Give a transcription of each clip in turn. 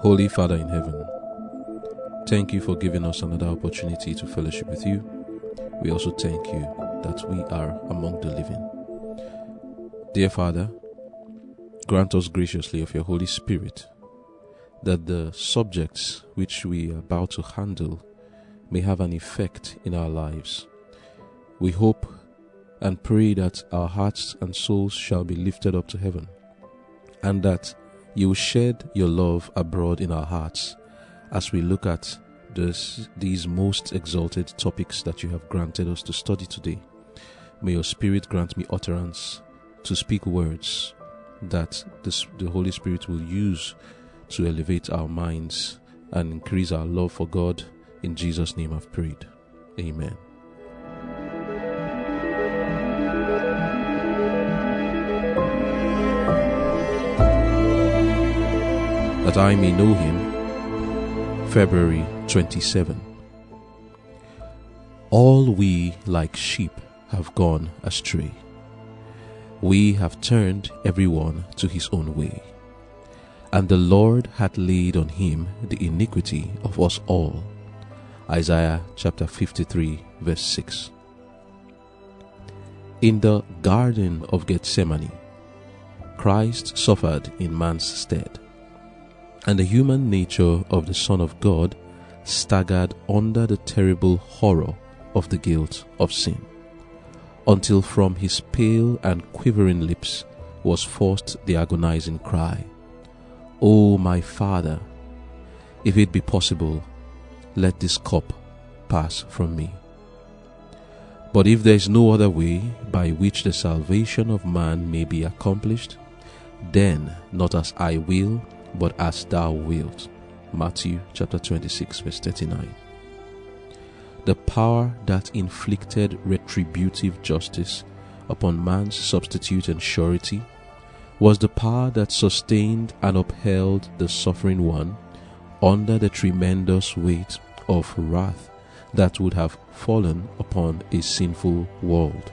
Holy Father in heaven, thank you for giving us another opportunity to fellowship with you. We also thank you that we are among the living. Dear Father, grant us graciously of your Holy Spirit that the subjects which we are about to handle may have an effect in our lives. We hope and pray that our hearts and souls shall be lifted up to heaven and that you will shed your love abroad in our hearts as we look at this, these most exalted topics that you have granted us to study today. May your Spirit grant me utterance to speak words that this, the Holy Spirit will use to elevate our minds and increase our love for God. In Jesus' name I've prayed. Amen. That I may know him. February 27. All we like sheep have gone astray. We have turned everyone to his own way and the Lord hath laid on him the iniquity of us all. Isaiah chapter 53, verse 6. In the Garden of Gethsemane, Christ suffered in man's stead, and the human nature of the Son of God staggered under the terrible horror of the guilt of sin, until from his pale and quivering lips was forced the agonizing cry, O my Father, if it be possible, let this cup pass from me. But if there is no other way by which the salvation of man may be accomplished, then not as I will, but as thou wilt. Matthew chapter 26, verse 39. The power that inflicted retributive justice upon man's substitute and surety was the power that sustained and upheld the suffering one under the tremendous weight of wrath that would have fallen upon a sinful world.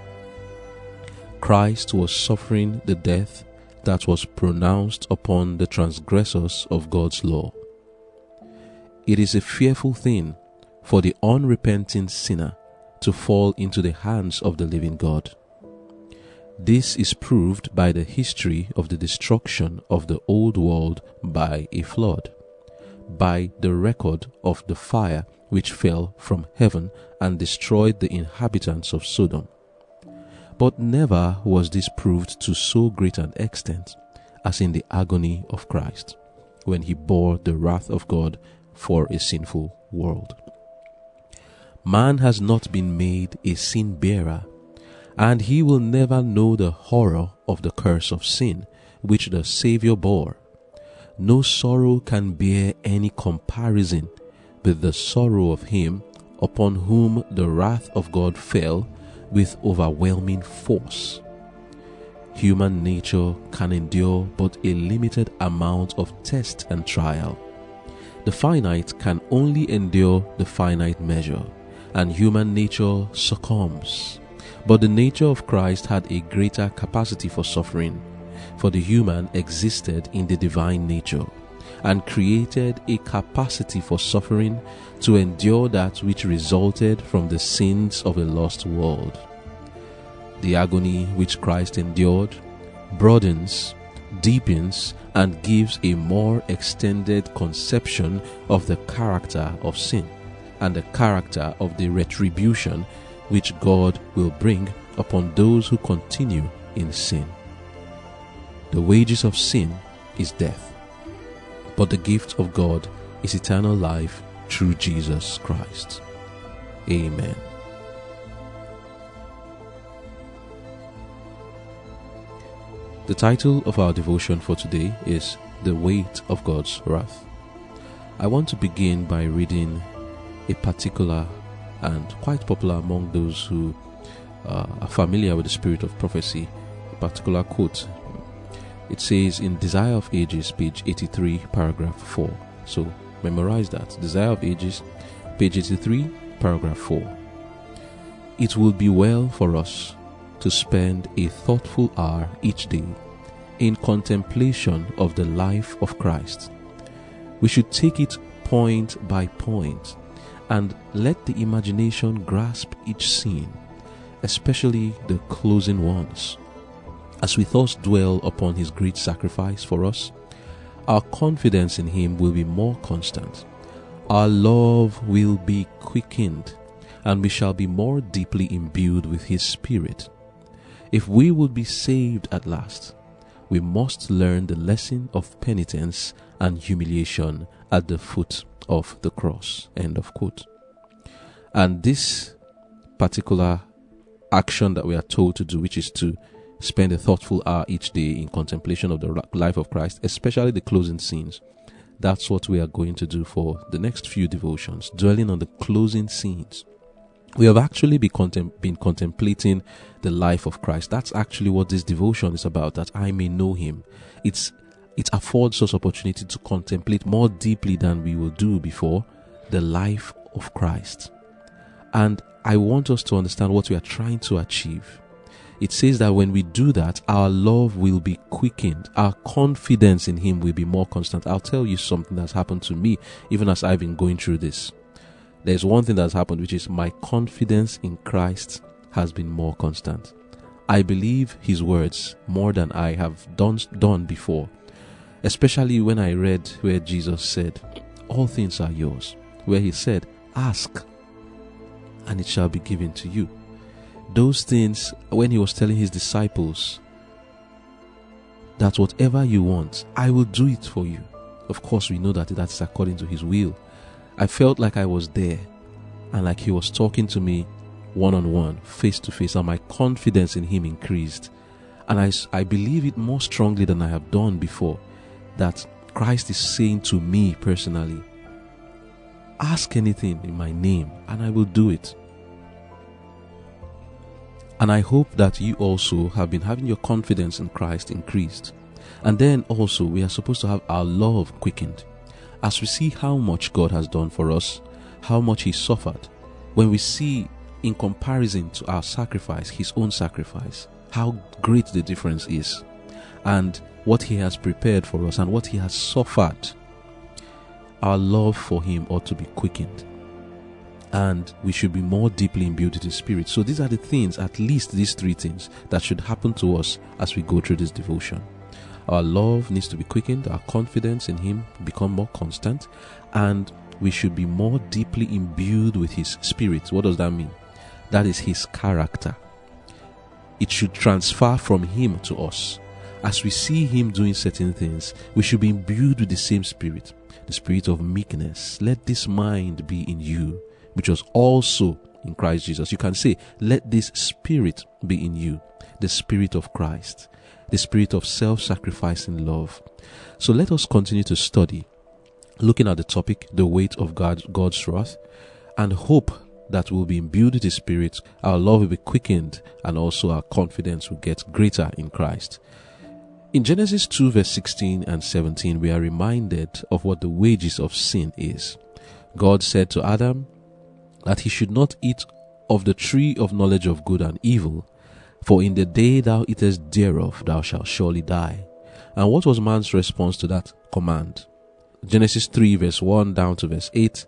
Christ was suffering the death that was pronounced upon the transgressors of God's law. It is a fearful thing for the unrepenting sinner to fall into the hands of the living God. This is proved by the history of the destruction of the old world by a flood, by the record of the fire which fell from heaven and destroyed the inhabitants of Sodom. But never was this proved to so great an extent as in the agony of Christ, when he bore the wrath of God for a sinful world. Man has not been made a sin bearer and he will never know the horror of the curse of sin which the Saviour bore. No sorrow can bear any comparison with the sorrow of him upon whom the wrath of God fell with overwhelming force. Human nature can endure but a limited amount of test and trial. The finite can only endure the finite measure, and human nature succumbs. But the nature of Christ had a greater capacity for suffering, for the human existed in the divine nature and created a capacity for suffering to endure that which resulted from the sins of a lost world. The agony which Christ endured broadens, deepens, and gives a more extended conception of the character of sin and the character of the retribution which God will bring upon those who continue in sin. The wages of sin is death, but the gift of God is eternal life through Jesus Christ. Amen. The title of our devotion for today is The Weight of God's Wrath. I want to begin by reading a particular and quite popular among those who uh, are familiar with the spirit of prophecy. A particular quote. It says in Desire of Ages, page 83, paragraph 4. So memorize that. Desire of Ages, page 83, paragraph 4. It will be well for us to spend a thoughtful hour each day in contemplation of the life of Christ, We should take it point by point and let the imagination grasp each scene, especially the closing ones. As we thus dwell upon his great sacrifice for us, our confidence in him will be more constant. Our love will be quickened, and we shall be more deeply imbued with his spirit. If we would be saved at last, we must learn the lesson of penitence and humiliation at the foot of the cross. End of quote. And this particular action that we are told to do, which is to spend a thoughtful hour each day in contemplation of the life of Christ, especially the closing scenes. That's what we are going to do for the next few devotions, dwelling on the closing scenes. We have actually been, contem- been contemplating the life of Christ. That's actually what this devotion is about, that I may know him. It's it affords us opportunity to contemplate more deeply than we will do before the life of Christ. And I want us to understand what we are trying to achieve it says that when we do that, our love will be quickened. Our confidence in Him will be more constant. I'll tell you something that's happened to me, even as I've been going through this. There's one thing that's happened, which is my confidence in Christ has been more constant. I believe His words more than I have done, done before. Especially when I read where Jesus said, All things are yours. Where He said, Ask, and it shall be given to you those things when he was telling his disciples that whatever you want, I will do it for you. Of course, we know that that's according to his will. I felt like I was there and like he was talking to me one on one, face to face, and my confidence in him increased. And I, I believe it more strongly than I have done before that Christ is saying to me personally, Ask anything in my name, and I will do it. And I hope that you also have been having your confidence in Christ increased. And then also, we are supposed to have our love quickened. As we see how much God has done for us, how much He suffered, when we see in comparison to our sacrifice, His own sacrifice, how great the difference is, and what He has prepared for us, and what He has suffered, our love for Him ought to be quickened and we should be more deeply imbued with the Spirit. So, these are the things, at least these three things, that should happen to us as we go through this devotion. Our love needs to be quickened, our confidence in Him become more constant, and we should be more deeply imbued with His Spirit. What does that mean? That is His character. It should transfer from Him to us. As we see Him doing certain things, we should be imbued with the same Spirit, the Spirit of meekness. Let this mind be in you which was also in Christ Jesus. You can say, Let this spirit be in you, the spirit of Christ, the spirit of self sacrificing love. So let us continue to study, looking at the topic, the weight of God, God's wrath, and hope that we'll be imbued with the Spirit, our love will be quickened, and also our confidence will get greater in Christ. In Genesis 2, verse 16 and 17, we are reminded of what the wages of sin is. God said to Adam, that he should not eat of the tree of knowledge of good and evil, for in the day thou eatest thereof thou shalt surely die. And what was man's response to that command? Genesis 3, verse 1 down to verse 8,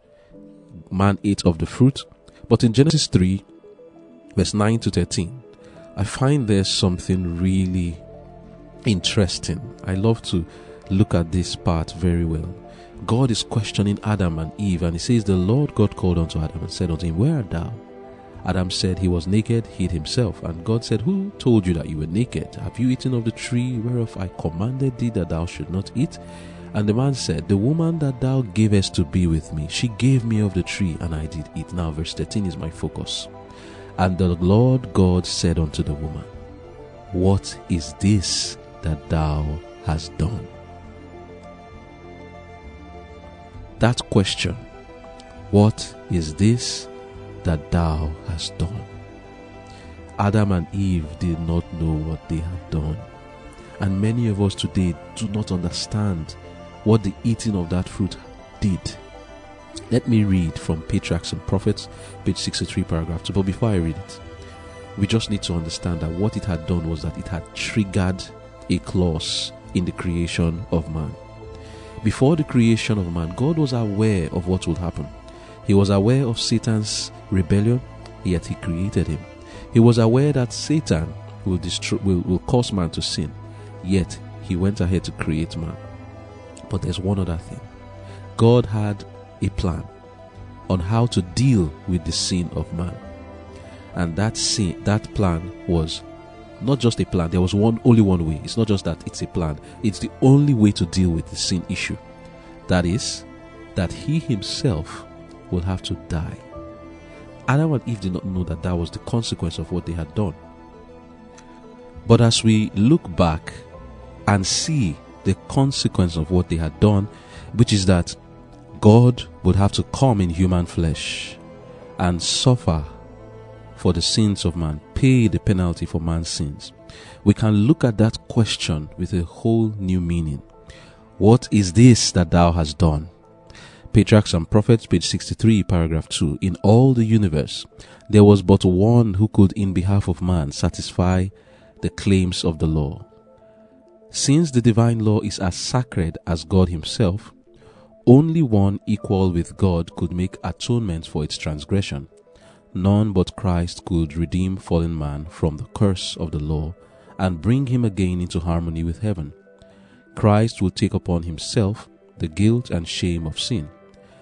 man ate of the fruit. But in Genesis 3, verse 9 to 13, I find there's something really interesting. I love to look at this part very well. God is questioning Adam and Eve, and he says, The Lord God called unto Adam and said unto him, Where art thou? Adam said he was naked, hid himself. And God said, Who told you that you were naked? Have you eaten of the tree whereof I commanded thee that thou should not eat? And the man said, The woman that thou gavest to be with me, she gave me of the tree, and I did eat. Now, verse 13 is my focus. And the Lord God said unto the woman, What is this that thou hast done? That question, What is this that thou hast done? Adam and Eve did not know what they had done. And many of us today do not understand what the eating of that fruit did. Let me read from Patriarchs and Prophets, page 63, paragraph 2. But before I read it, we just need to understand that what it had done was that it had triggered a clause in the creation of man Before the creation of man, God was aware of what would happen. He was aware of Satan's rebellion, yet he created him. He was aware that Satan will, destroy, will, will cause man to sin, yet he went ahead to create man. But there's one other thing God had a plan on how to deal with the sin of man. And that sin, that plan was not just a plan. There was one only one way. It's not just that it's a plan. It's the only way to deal with the sin issue. That is that he himself will have to die. Adam and Eve did not know that that was the consequence of what they had done. But as we look back and see the consequence of what they had done, which is that God would have to come in human flesh and suffer for the sins of man, pay the penalty for man's sins. We can look at that question with a whole new meaning. What is this that thou hast done? Patriarchs and Prophets, page 63, paragraph 2. In all the universe, there was but one who could, in behalf of man, satisfy the claims of the law. Since the divine law is as sacred as God Himself, only one equal with God could make atonement for its transgression. None but Christ could redeem fallen man from the curse of the law and bring him again into harmony with heaven. Christ would take upon himself the guilt and shame of sin,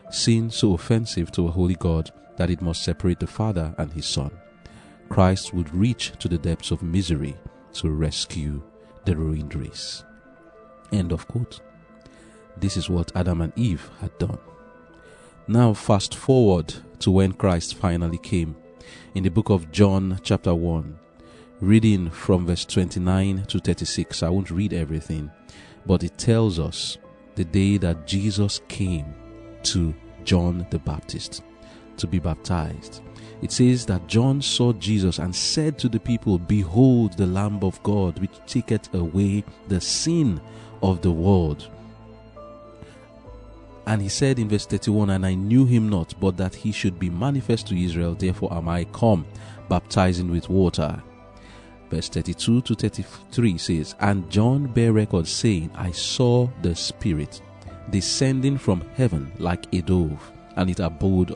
sin so offensive to a holy God that it must separate the Father and his Son. Christ would reach to the depths of misery to rescue the ruined race. End of quote. This is what Adam and Eve had done. Now, fast forward to when Christ finally came. In the book of John, chapter 1, reading from verse 29 to 36. I won't read everything, but it tells us the day that Jesus came to John the Baptist to be baptized. It says that John saw Jesus and said to the people, Behold the Lamb of God, which taketh away the sin of the world. And he said in verse 31, And I knew him not, but that he should be manifest to Israel, therefore am I come, baptizing with water. Verse 32 to 33 says, And John bare record, saying, I saw the Spirit descending from heaven like a dove, and it abode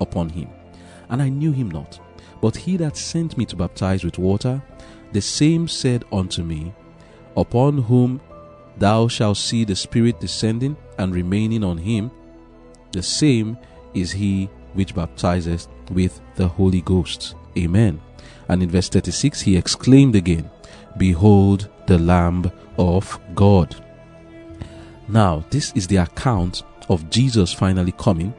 upon him. And I knew him not. But he that sent me to baptize with water, the same said unto me, Upon whom thou shalt see the Spirit descending and remaining on him, the same is he which baptizeth with the Holy Ghost. Amen. And in verse 36, he exclaimed again, Behold the Lamb of God. Now, this is the account of Jesus finally coming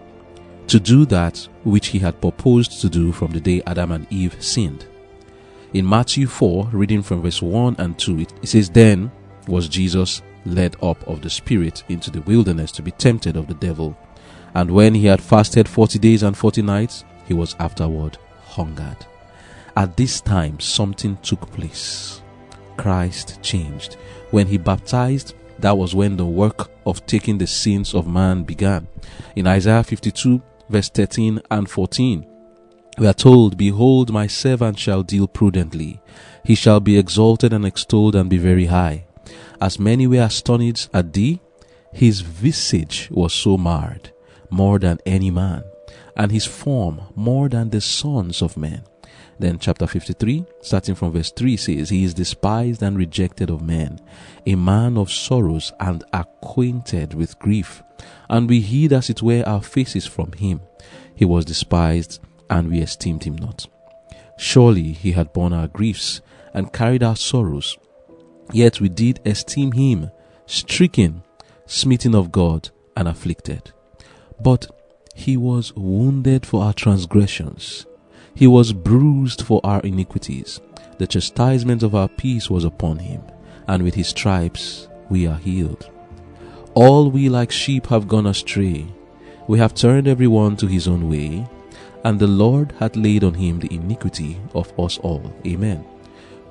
to do that which he had proposed to do from the day Adam and Eve sinned. In Matthew 4, reading from verse 1 and 2, it, says, Then was Jesus led up of the Spirit into the wilderness to be tempted of the devil. And when he had fasted forty days and forty nights, he was afterward hungered. At this time, something took place. Christ changed. When he baptized, that was when the work of taking the sins of man began. In Isaiah 52, verse 13 and 14, we are told, Behold, my servant shall deal prudently. He shall be exalted and extolled and be very high. As many were astonished at thee, his visage was so marred, more than any man, and his form more than the sons of men. Then, chapter 53, starting from verse 3, says, He is despised and rejected of men, a man of sorrows and acquainted with grief. And we hid, as it were, our faces from him. He was despised, and we esteemed him not. Surely he had borne our griefs and carried our sorrows. Yet we did esteem him stricken, smitten of God, and afflicted. But he was wounded for our transgressions, he was bruised for our iniquities. The chastisement of our peace was upon him, and with his stripes we are healed. All we like sheep have gone astray. We have turned every one to his own way, and the Lord hath laid on him the iniquity of us all. Amen.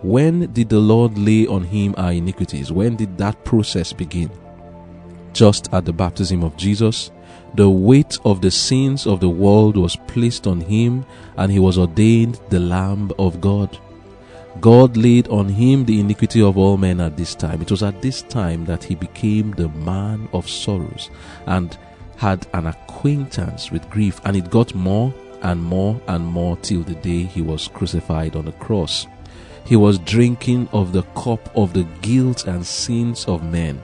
When did the Lord lay on him our iniquities? When did that process begin? Just at the baptism of Jesus, the weight of the sins of the world was placed on him, and he was ordained the Lamb of God. God laid on him the iniquity of all men at this time. It was at this time that he became the man of sorrows and had an acquaintance with grief, and it got more and more and more till the day he was crucified on the cross. He was drinking of the cup of the guilt and sins of men.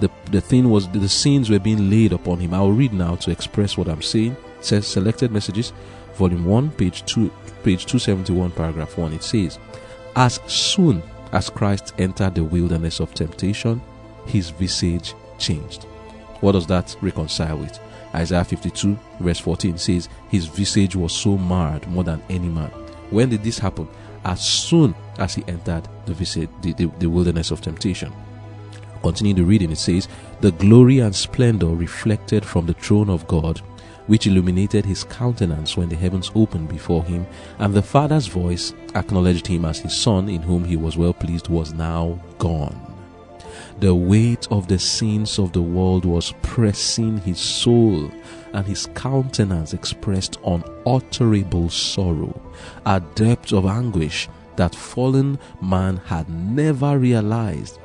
The, the thing was, the sins were being laid upon him. I'll read now to express what I'm saying. It says, Selected Messages, Volume 1, page 2, page 271, paragraph 1. It says, as soon as Christ entered the wilderness of temptation, his visage changed. What does that reconcile with? Isaiah 52, verse 14 says, His visage was so marred more than any man. When did this happen? As soon as he entered the, visit the, the, the wilderness of temptation. Continuing the reading, it says, The glory and splendor reflected from the throne of God which illuminated his countenance when the heavens opened before him, and the Father's voice acknowledged him as his Son, in whom he was well pleased, was now gone. The weight of the sins of the world was pressing his soul, and his countenance expressed unutterable sorrow, a depth of anguish that fallen man had never realized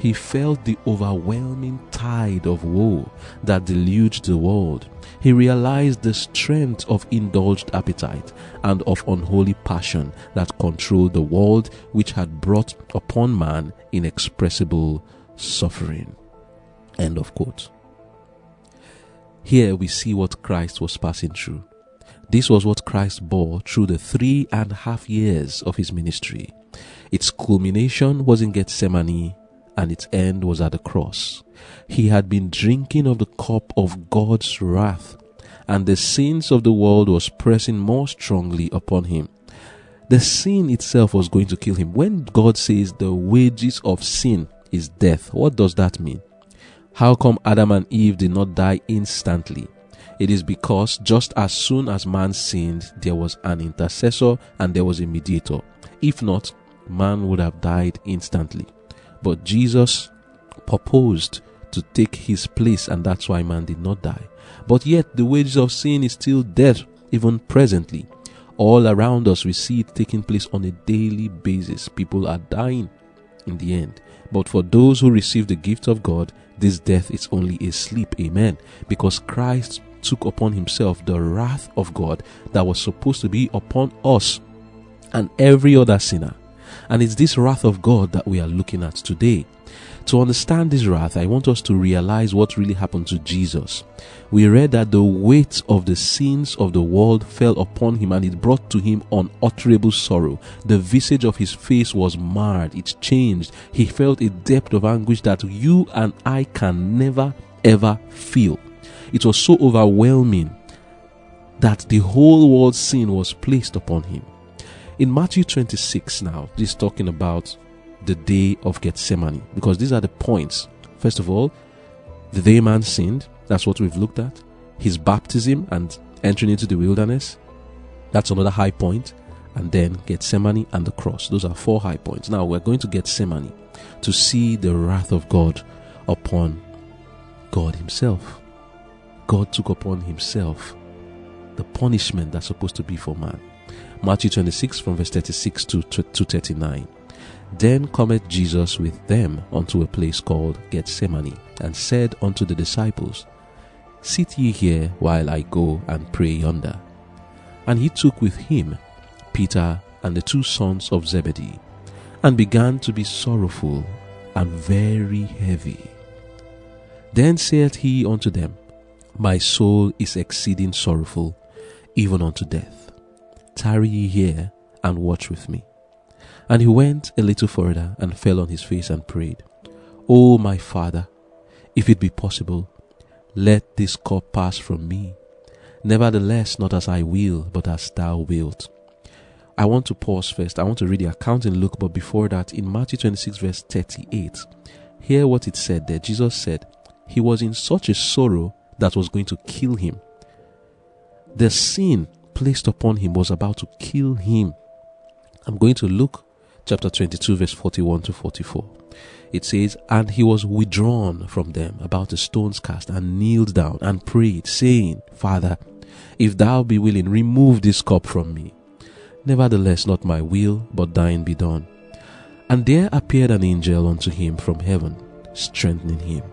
he felt the overwhelming tide of woe that deluged the world. He realized the strength of indulged appetite and of unholy passion that controlled the world, which had brought upon man inexpressible suffering. End of quote. Here we see what Christ was passing through. This was what Christ bore through the three and a half years of his ministry. Its culmination was in Gethsemane and its end was at the cross. He had been drinking of the cup of God's wrath, and the sins of the world was pressing more strongly upon him. The sin itself was going to kill him. When God says the wages of sin is death, what does that mean? How come Adam and Eve did not die instantly? It is because just as soon as man sinned, there was an intercessor and there was a mediator. If not, man would have died instantly. But Jesus proposed to take his place, and that's why man did not die. But yet, the wages of sin is still death, even presently. All around us, we see it taking place on a daily basis. People are dying in the end. But for those who receive the gift of God, this death is only a sleep. Amen. Because Christ took upon himself the wrath of God that was supposed to be upon us and every other sinner. And it's this wrath of God that we are looking at today. To understand this wrath, I want us to realize what really happened to Jesus. We read that the weight of the sins of the world fell upon him and it brought to him unutterable sorrow. The visage of his face was marred, it changed. He felt a depth of anguish that you and I can never ever feel. It was so overwhelming that the whole world's sin was placed upon him. In Matthew 26 now, this is talking about the day of Gethsemane because these are the points. First of all, the day man sinned, that's what we've looked at. His baptism and entering into the wilderness, that's another high point. And then Gethsemane and the cross. Those are four high points. Now we're going to Gethsemane to see the wrath of God upon God Himself. God took upon Himself the punishment that's supposed to be for man. Matthew 26 from verse 36 to, to, to 39. Then cometh Jesus with them unto a place called Gethsemane, and said unto the disciples, Sit ye here while I go and pray yonder. And he took with him Peter and the two sons of Zebedee, and began to be sorrowful and very heavy. Then saith he unto them, My soul is exceeding sorrowful, even unto death Tarry ye here and watch with me. And he went a little further and fell on his face and prayed, O my Father, if it be possible, let this cup pass from me. Nevertheless, not as I will, but as thou wilt. I want to pause first. I want to read the account in Luke, but before that, in Matthew 26, verse 38, hear what it said there. Jesus said, He was in such a sorrow that was going to kill him. The sin placed upon him was about to kill him. I'm going to Luke chapter 22, verse 41 to 44. It says, And he was withdrawn from them about a stone's cast, and kneeled down and prayed, saying, Father, if thou be willing, remove this cup from me. Nevertheless, not my will, but thine be done. And there appeared an angel unto him from heaven, strengthening him.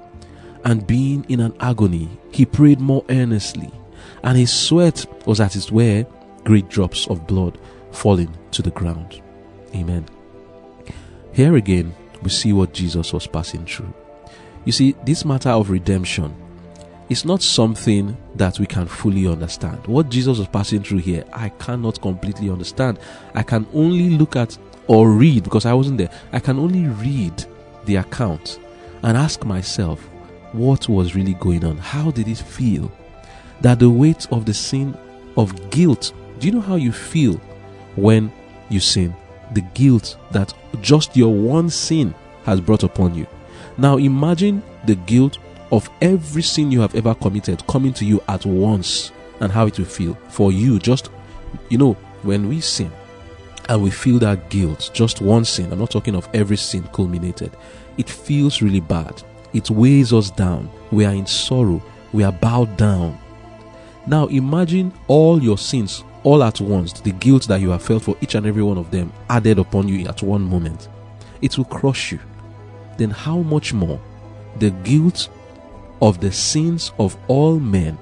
And being in an agony, he prayed more earnestly, and his sweat was at his wear, great drops of blood falling to the ground. Amen. Here again, we see what Jesus was passing through. You see, this matter of redemption is not something that we can fully understand. What Jesus was passing through here, I cannot completely understand. I can only look at or read because I wasn't there. I can only read the account and ask myself what was really going on. How did it feel that the weight of the sin of guilt? Do you know how you feel when you sin? The guilt that just your one sin has brought upon you. Now imagine the guilt of every sin you have ever committed coming to you at once and how it will feel for you. Just, you know, when we sin, and we feel that guilt, just one sin, I'm not talking of every sin culminated, it feels really bad. It weighs us down. We are in sorrow. We are bowed down. Now imagine all your sins all at once, the guilt that you have felt for each and every one of them added upon you at one moment. It will crush you. Then, how much more the guilt of the sins of all men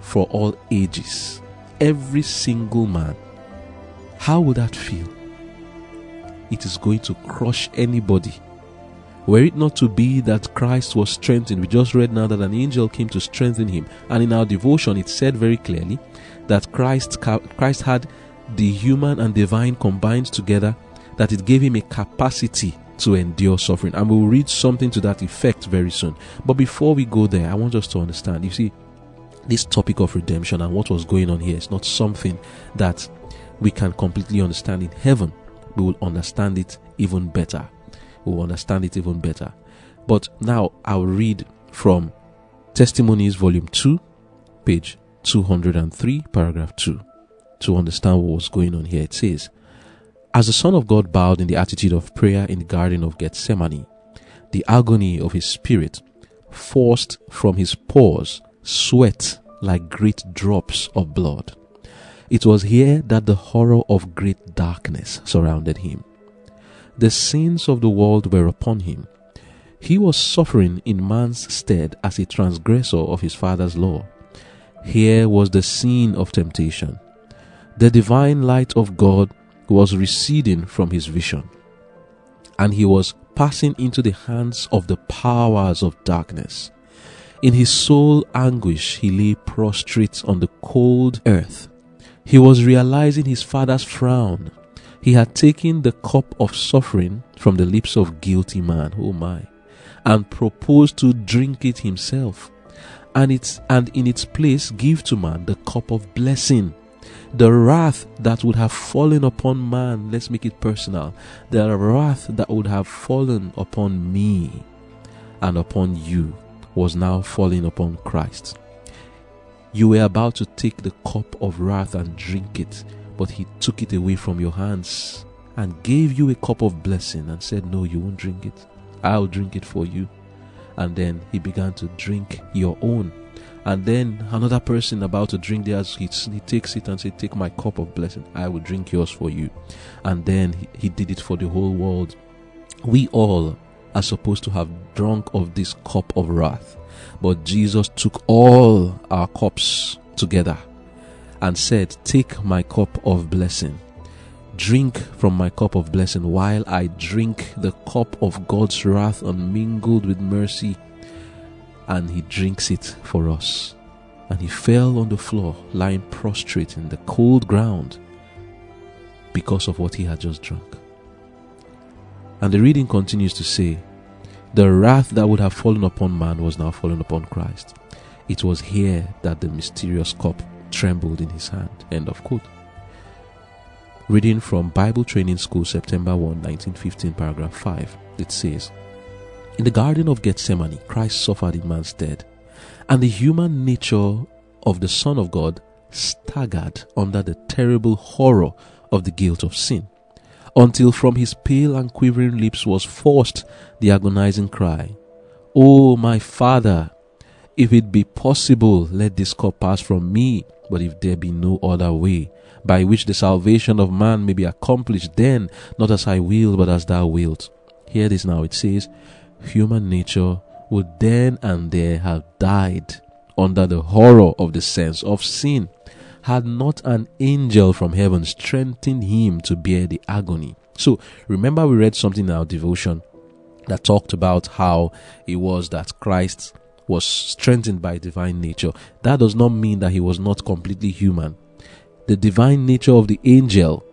for all ages, every single man how would that feel? It is going to crush anybody. Were it not to be that Christ was strengthened, we just read now that an angel came to strengthen him. And in our devotion, it said very clearly that Christ, Christ had the human and divine combined together, that it gave him a capacity to endure suffering. And we'll read something to that effect very soon. But before we go there, I want us to understand you see, this topic of redemption and what was going on here is not something that we can completely understand in heaven, we will understand it even better. Will understand it even better. But now I'll read from Testimonies, Volume 2, page 203, paragraph 2, to understand what was going on here. It says, As the Son of God bowed in the attitude of prayer in the Garden of Gethsemane, the agony of his spirit forced from his pores sweat like great drops of blood. It was here that the horror of great darkness surrounded him. The sins of the world were upon him. He was suffering in man's stead as a transgressor of his father's law. Here was the scene of temptation. The divine light of God was receding from his vision, and he was passing into the hands of the powers of darkness. In his soul anguish, he lay prostrate on the cold earth he was realizing his father's frown. He had taken the cup of suffering from the lips of guilty man, oh my, and proposed to drink it himself, and its and in its place give to man the cup of blessing. The wrath that would have fallen upon man, let's make it personal, the wrath that would have fallen upon me and upon you was now falling upon Christ. You were about to take the cup of wrath and drink it, but he took it away from your hands and gave you a cup of blessing and said, No, you won't drink it. I'll drink it for you. And then he began to drink your own. And then another person about to drink theirs, he, he takes it and says, Take my cup of blessing. I will drink yours for you. And then he, he did it for the whole world. We all are supposed to have drunk of this cup of wrath. But Jesus took all our cups together and said, Take my cup of blessing. Drink from my cup of blessing while I drink the cup of God's wrath unmingled with mercy. And he drinks it for us. And he fell on the floor, lying prostrate in the cold ground because of what he had just drunk. And the reading continues to say, the wrath that would have fallen upon man was now fallen upon Christ. It was here that the mysterious cup trembled in his hand. End of quote. Reading from Bible Training School, September 1, 1915, paragraph 5, it says In the Garden of Gethsemane, Christ suffered in man's stead, and the human nature of the Son of God staggered under the terrible horror of the guilt of sin until from his pale and quivering lips was forced the agonizing cry, Oh, my Father, if it be possible, let this cup pass from me, but if there be no other way, by which the salvation of man may be accomplished, then not as I will, but as thou wilt. Hear this now. It says, human nature would then and there have died under the horror of the sense of sin, had not an angel from heaven strengthened him to bear the agony. So remember, we read something in our devotion that talked about how it was that Christ was strengthened by divine nature. That does not mean that he was not completely human. The divine nature of the angel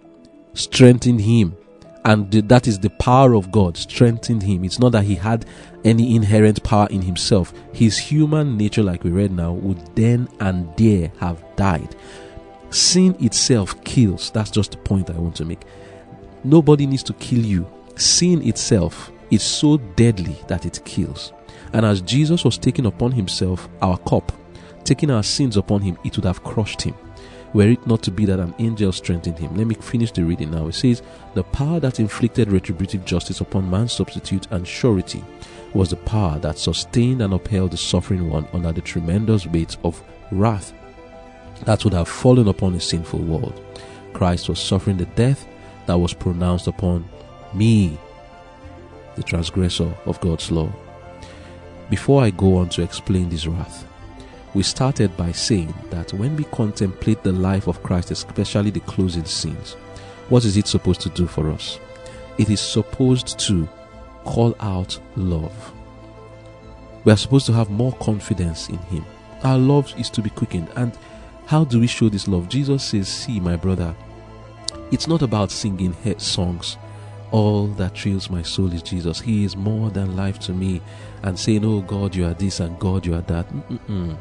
strengthened him and that is the power of God strengthened him. It's not that he had any inherent power in himself. His human nature, like we read now, would then and there have died. Sin itself kills. That's just the point I want to make. Nobody needs to kill you. Sin itself is so deadly that it kills. And as Jesus was taking upon himself our cup, taking our sins upon him, it would have crushed him were it not to be that an angel strengthened him. Let me finish the reading now. It says, The power that inflicted retributive justice upon man's substitute and surety was the power that sustained and upheld the suffering one under the tremendous weight of wrath that would have fallen upon a sinful world. Christ was suffering the death that was pronounced upon me, the transgressor of God's law. Before I go on to explain this wrath, we started by saying that when we contemplate the life of Christ, especially the closing scenes, what is it supposed to do for us? It is supposed to call out love. We are supposed to have more confidence in Him. Our love is to be quickened. And how do we show this love? Jesus says, See, my brother, it's not about singing songs. All that thrills my soul is Jesus. He is more than life to me. And saying, Oh God, you are this and God, you are that. Mm-mm.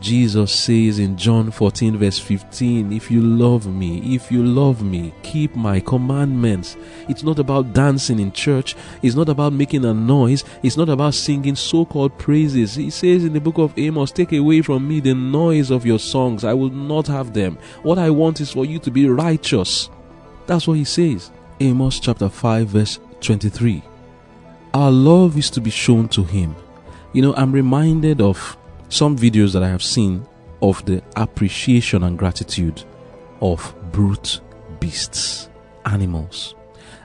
Jesus says in John 14, verse 15, If you love me, if you love me, keep my commandments. It's not about dancing in church. It's not about making a noise. It's not about singing so called praises. He says in the book of Amos, Take away from me the noise of your songs. I will not have them. What I want is for you to be righteous. That's what he says. Amos chapter 5, verse 23. Our love is to be shown to him. You know, I'm reminded of some videos that I have seen of the appreciation and gratitude of brute beasts, animals.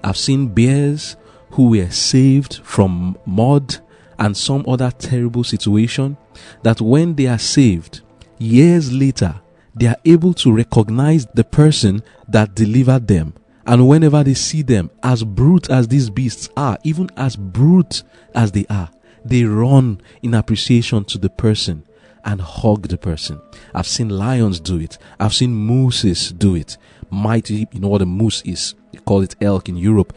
I've seen bears who were saved from mud and some other terrible situation that when they are saved, years later, they are able to recognize the person that delivered them. And whenever they see them, as brute as these beasts are, even as brute as they are, they run in appreciation to the person and hug the person. I've seen lions do it. I've seen mooses do it. Mighty, you know what a moose is? They call it elk in Europe.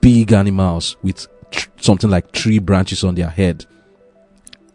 Big animals with tr- something like three branches on their head.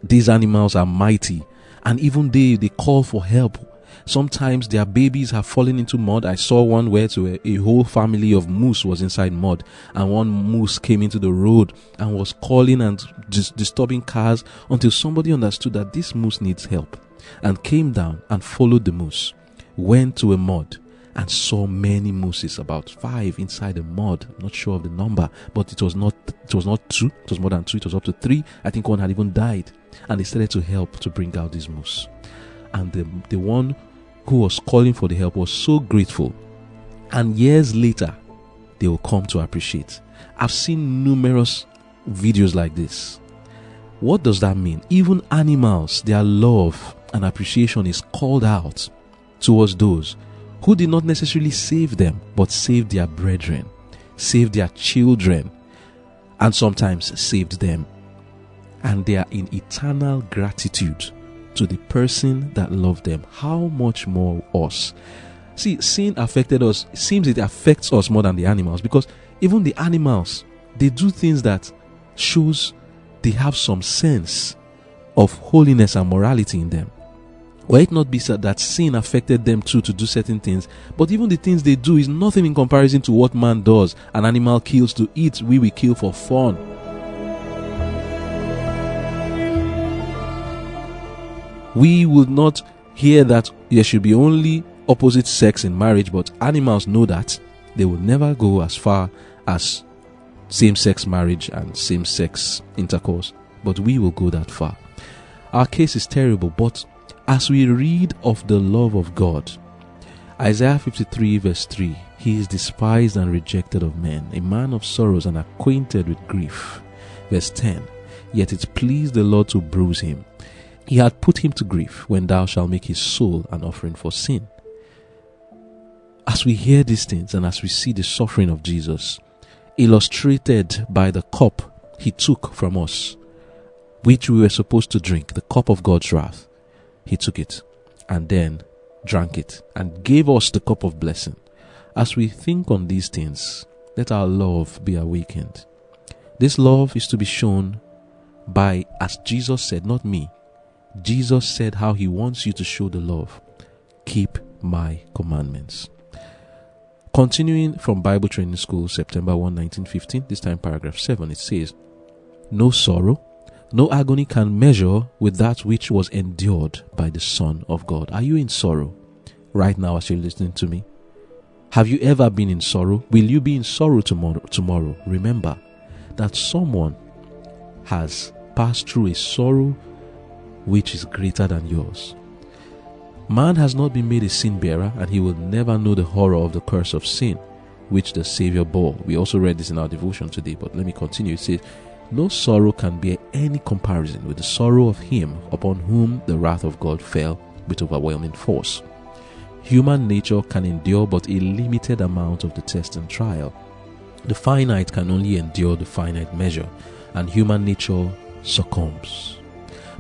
These animals are mighty and even they, they call for help Sometimes their babies have fallen into mud. I saw one where to a, a, whole family of moose was inside mud, and one moose came into the road and was calling and dis- disturbing cars until somebody understood that this moose needs help, and came down and followed the moose, went to a mud and saw many mooses, about five inside the mud. Not sure of the number, but it was not it was not two, it was more than two, it was up to three. I think one had even died. And they started to help to bring out this moose. And the the one who was calling for the help was so grateful. And years later, they will come to appreciate. I've seen numerous videos like this. What does that mean? Even animals, their love and appreciation is called out towards those who did not necessarily save them, but saved their brethren, saved their children, and sometimes saved them. And they are in eternal gratitude to the person that loved them, how much more us? See, sin affected us. It seems it affects us more than the animals because even the animals, they do things that shows they have some sense of holiness and morality in them. Were it not be said that sin affected them too to do certain things, but even the things they do is nothing in comparison to what man does. An animal kills to eat, we will kill for fun. We would not hear that there should be only opposite sex in marriage, but animals know that they will never go as far as same sex marriage and same sex intercourse, but we will go that far. Our case is terrible, but as we read of the love of God, Isaiah 53, verse 3 He is despised and rejected of men, a man of sorrows and acquainted with grief. Verse 10 Yet it pleased the Lord to bruise him. He had put him to grief when thou shalt make his soul an offering for sin. As we hear these things and as we see the suffering of Jesus, illustrated by the cup he took from us, which we were supposed to drink, the cup of God's wrath, he took it and then drank it and gave us the cup of blessing. As we think on these things, let our love be awakened. This love is to be shown by, as Jesus said, not me. Jesus said how he wants you to show the love. Keep my commandments. Continuing from Bible Training School, September 1, 1915, this time paragraph 7, it says, No sorrow, no agony can measure with that which was endured by the Son of God. Are you in sorrow right now as you're listening to me? Have you ever been in sorrow? Will you be in sorrow tomorrow? Tomorrow, remember that someone has passed through a sorrow which is greater than yours. Man has not been made a sin bearer, and he will never know the horror of the curse of sin which the Savior bore. We also read this in our devotion today, but let me continue. It says, no sorrow can bear any comparison with the sorrow of him upon whom the wrath of God fell with overwhelming force. Human nature can endure but a limited amount of the test and trial. The finite can only endure the finite measure, and human nature succumbs.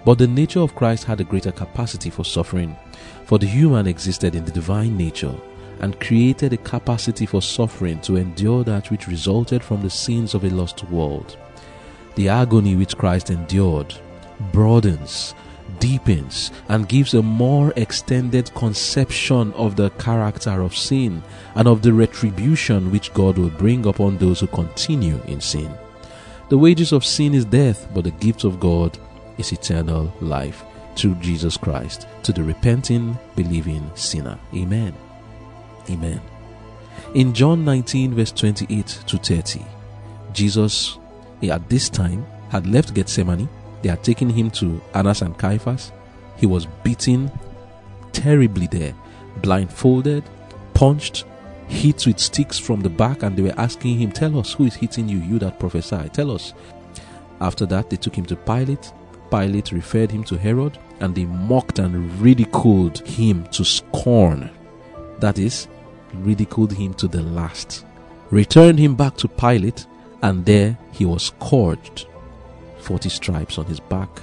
But the nature of Christ had a greater capacity for suffering, for the human existed in the divine nature and created a capacity for suffering to endure that which resulted from the sins of a lost world. The agony which Christ endured broadens, deepens, and gives a more extended conception of the character of sin and of the retribution which God will bring upon those who continue in sin. The wages of sin is death, but the gift of God is eternal life through Jesus Christ to the repenting, believing sinner. Amen. Amen. In John 19, verse 28 to 30, Jesus eh, at this time had left Gethsemane. They had taken him to Annas and Caiaphas. He was beaten terribly there, blindfolded, punched, hit with sticks from the back, and they were asking him, Tell us who is hitting you, you that prophesy. Tell us. After that, they took him to Pilate. Pilate referred him to Herod, and they mocked and ridiculed him to scorn. That is, ridiculed him to the last. Returned him back to Pilate, and there he was scourged, 40 stripes on his back.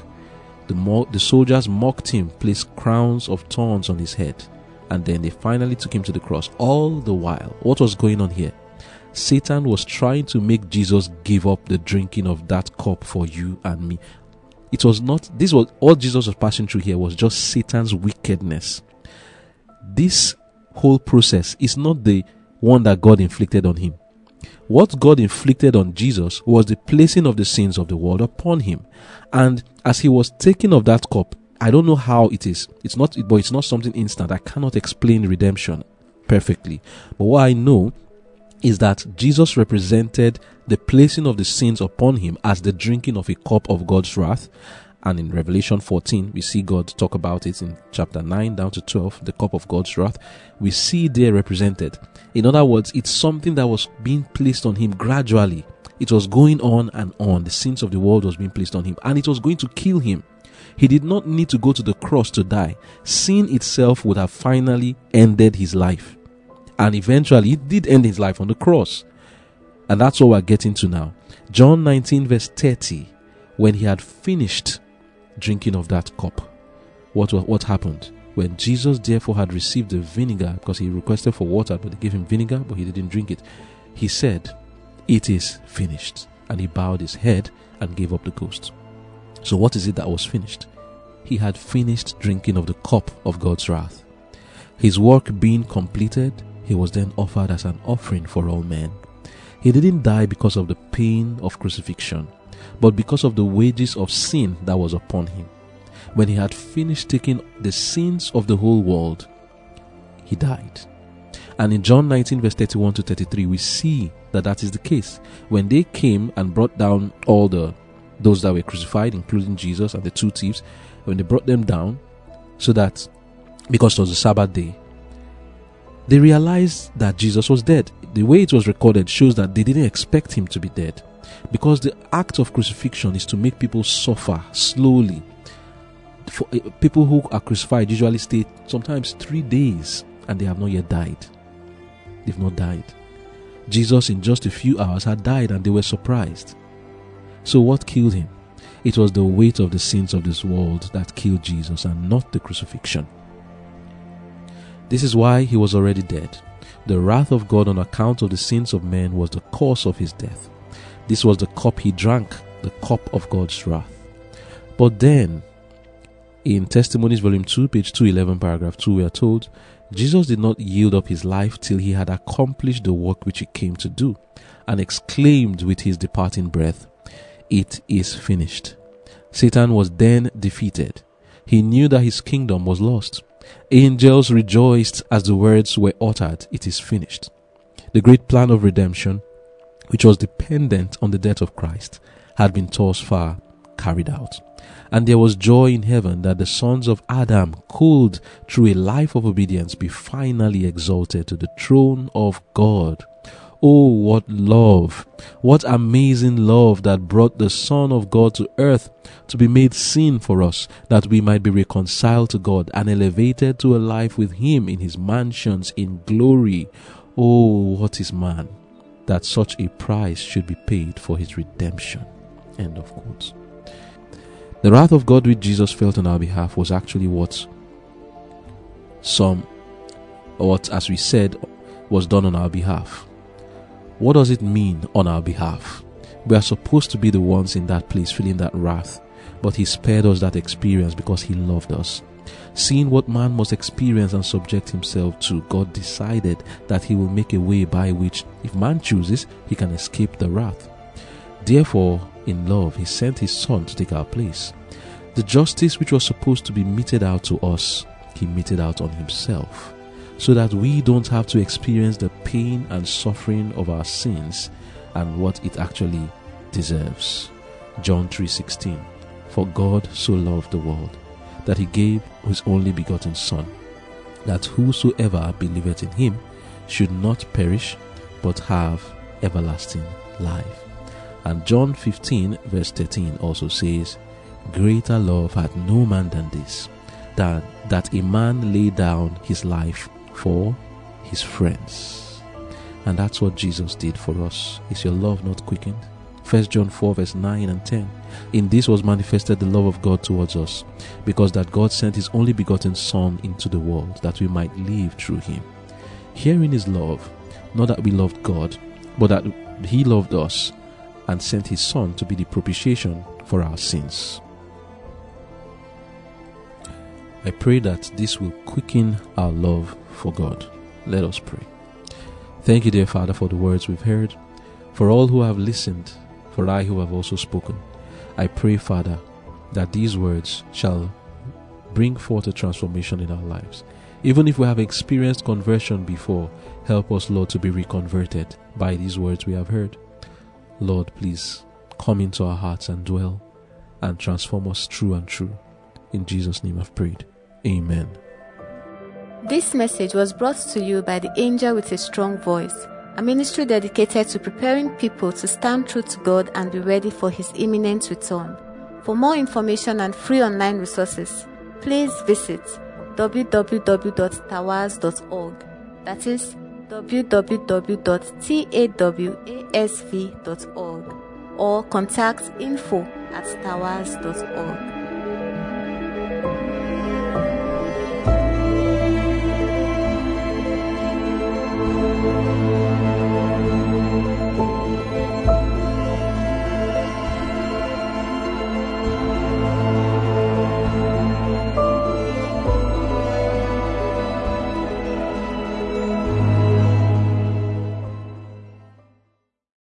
The, mo- the soldiers mocked him, placed crowns of thorns on his head, and then they finally took him to the cross. All the while, what was going on here? Satan was trying to make Jesus give up the drinking of that cup for you and me. It was not, this was all Jesus was passing through here was just Satan's wickedness. This whole process is not the one that God inflicted on him. What God inflicted on Jesus was the placing of the sins of the world upon him. And as he was taking of that cup, I don't know how it is. It's not, but it's not something instant. I cannot explain redemption perfectly. But what I know is that Jesus represented the placing of the sins upon him as the drinking of a cup of God's wrath. And in Revelation 14, we see God talk about it in chapter 9 down to 12, the cup of God's wrath. We see there represented. In other words, it's something that was being placed on him gradually. It was going on and on. The sins of the world was being placed on him, and it was going to kill him. He did not need to go to the cross to die. Sin itself would have finally ended his life. And eventually, it did end his life on the cross. And that's what we're getting to now. John 19, verse 30, when he had finished drinking of that cup. What, what happened? When Jesus therefore had received the vinegar, because he requested for water, but they gave him vinegar, but he didn't drink it, he said, It is finished. And he bowed his head and gave up the ghost. So, what is it that was finished? He had finished drinking of the cup of God's wrath. His work being completed, he was then offered as an offering for all men. He didn't die because of the pain of crucifixion but because of the wages of sin that was upon him. When he had finished taking the sins of the whole world, he died. And in John 19, verse 31 to 33, we see that that is the case. When they came and brought down all the those that were crucified, including Jesus and the two thieves, when they brought them down, so that because it was a Sabbath day, They realized that Jesus was dead. The way it was recorded shows that they didn't expect him to be dead. Because the act of crucifixion is to make people suffer slowly. For eh, people who are crucified usually stay sometimes three days and they have not yet died. They've not died. Jesus, in just a few hours, had died and they were surprised. So, what killed him? It was the weight of the sins of this world that killed Jesus and not the crucifixion. This is why he was already dead. The wrath of God on account of the sins of men was the cause of his death. This was the cup he drank, the cup of God's wrath. But then, in Testimonies, Volume 2, page 211, paragraph 2, we are told Jesus did not yield up his life till he had accomplished the work which he came to do, and exclaimed with his departing breath, it is finished. Satan was then defeated. He knew that his kingdom was lost. Angels rejoiced as the words were uttered, It is finished. The great plan of redemption, which was dependent on the death of Christ, had been thus far carried out. And there was joy in heaven that the sons of Adam could, through a life of obedience, be finally exalted to the throne of God. Oh, what love! What amazing love that brought the Son of God to earth to be made sin for us, that we might be reconciled to God and elevated to a life with Him in His mansions in glory. Oh, what is man that such a price should be paid for His redemption? End of quotes. The wrath of God which Jesus felt on our behalf was actually what some, what, as we said, was done on our behalf. What does it mean on our behalf? We are supposed to be the ones in that place feeling that wrath, but He spared us that experience because He loved us. Seeing what man must experience and subject himself to, God decided that He will make a way by which, if man chooses, he can escape the wrath. Therefore, in love, He sent His Son to take our place. The justice which was supposed to be meted out to us, He meted out on Himself so that we don't have to experience the pain and suffering of our sins and what it actually deserves. John 3:16 For God so loved the world that he gave his only begotten son that whosoever believeth in him should not perish but have everlasting life. And John 15 verse 13 also says, Greater love hath no man than this, that, that a man lay down his life for his friends. And that's what Jesus did for us. Is your love not quickened? 1 John 4, verse 9 and 10. In this was manifested the love of God towards us, because that God sent his only begotten Son into the world, that we might live through him. Herein is love, not that we loved God, but that he loved us and sent his Son to be the propitiation for our sins. I pray that this will quicken our love for God. Let us pray. Thank you, dear Father, for the words we've heard, for all who have listened, for I who have also spoken. I pray, Father, that these words shall bring forth a transformation in our lives. Even if we have experienced conversion before, help us, Lord, to be reconverted by these words we have heard. Lord, please come into our hearts and dwell and transform us true and true. In Jesus' name I've prayed. Amen. This message was brought to you by the Angel with a Strong Voice, a ministry dedicated to preparing people to stand true to God and be ready for His imminent return. For more information and free online resources, please visit www.tawaz.org. That is www.tawasv.org or contact info at tawaz.org.